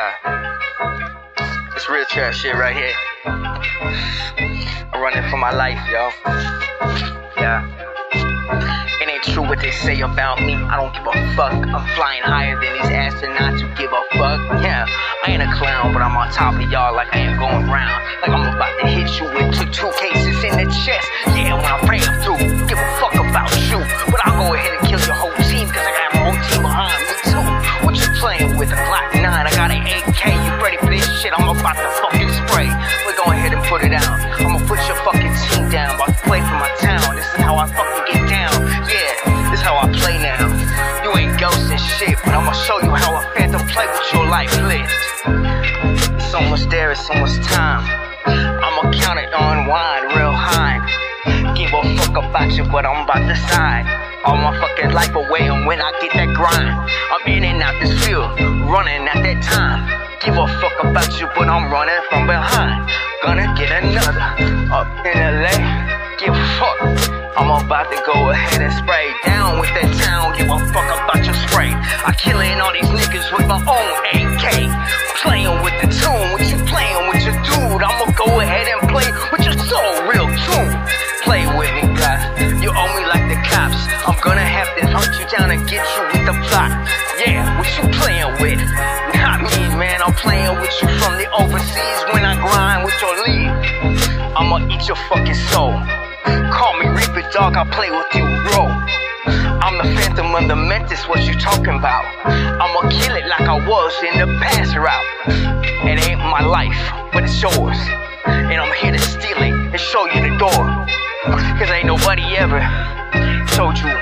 Yeah. It's real trap shit right here. I'm running for my life, yo. Yeah. It ain't true what they say about me. I don't give a fuck. I'm flying higher than these astronauts who give a fuck. Yeah, I ain't a clown, but I'm on top of y'all like I ain't going round. Like I'm about to hit you with two, two cases in the chest. Yeah, when I ram through, give a fuck about you. But I'll go ahead and kill your whole team, cause I got my whole team behind me too. What you playing with? A Glock 9, I got an life lit. So much there, it's much time. I'ma count it on wine real high. Give a fuck about you, but I'm about to side. All my fucking life away, and when I get that grind, I'm in and out this field, running at that time. Give a fuck about you, but I'm running from behind. Gonna get another up in LA. Give a fuck. I'm about to go ahead and spray down with that town. Give a fuck about your spray. I killing all these niggas with my tune, what you playing with your dude? I'ma go ahead and play with your soul, real tune. Play with me, God. You owe me like the cops. I'm gonna have to hunt you down and get you with the plot. Yeah, what you playing with? Not me, man. I'm playing with you from the overseas when I grind with your lead. I'ma eat your fucking soul. Call me Reaper Dog, I play with you, bro. I'm the Phantom of the Mentis, what you talking about? I'ma kill it like I was in the past route. It ain't my life, but it's yours. And I'm here to steal it and show you the door. Cause ain't nobody ever told you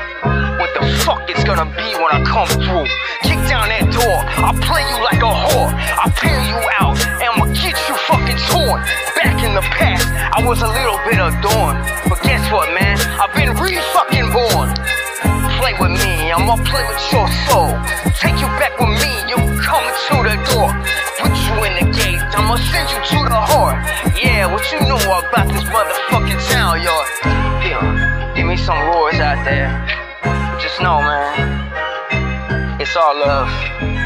what the fuck it's gonna be when I come through. Kick down that door, I'll play you like a whore. I'll peel you out, and I'ma get you fucking torn. Back in the past, I was a little bit adorned. But guess what, man? I've been re-fucking born. With me, I'ma play with your soul. Take you back with me, you coming to the door. Put you in the gate, I'ma send you to the heart. Yeah, what you know about this motherfucking town, y'all? Yeah, give me some roars out there. Just know, man, it's all love.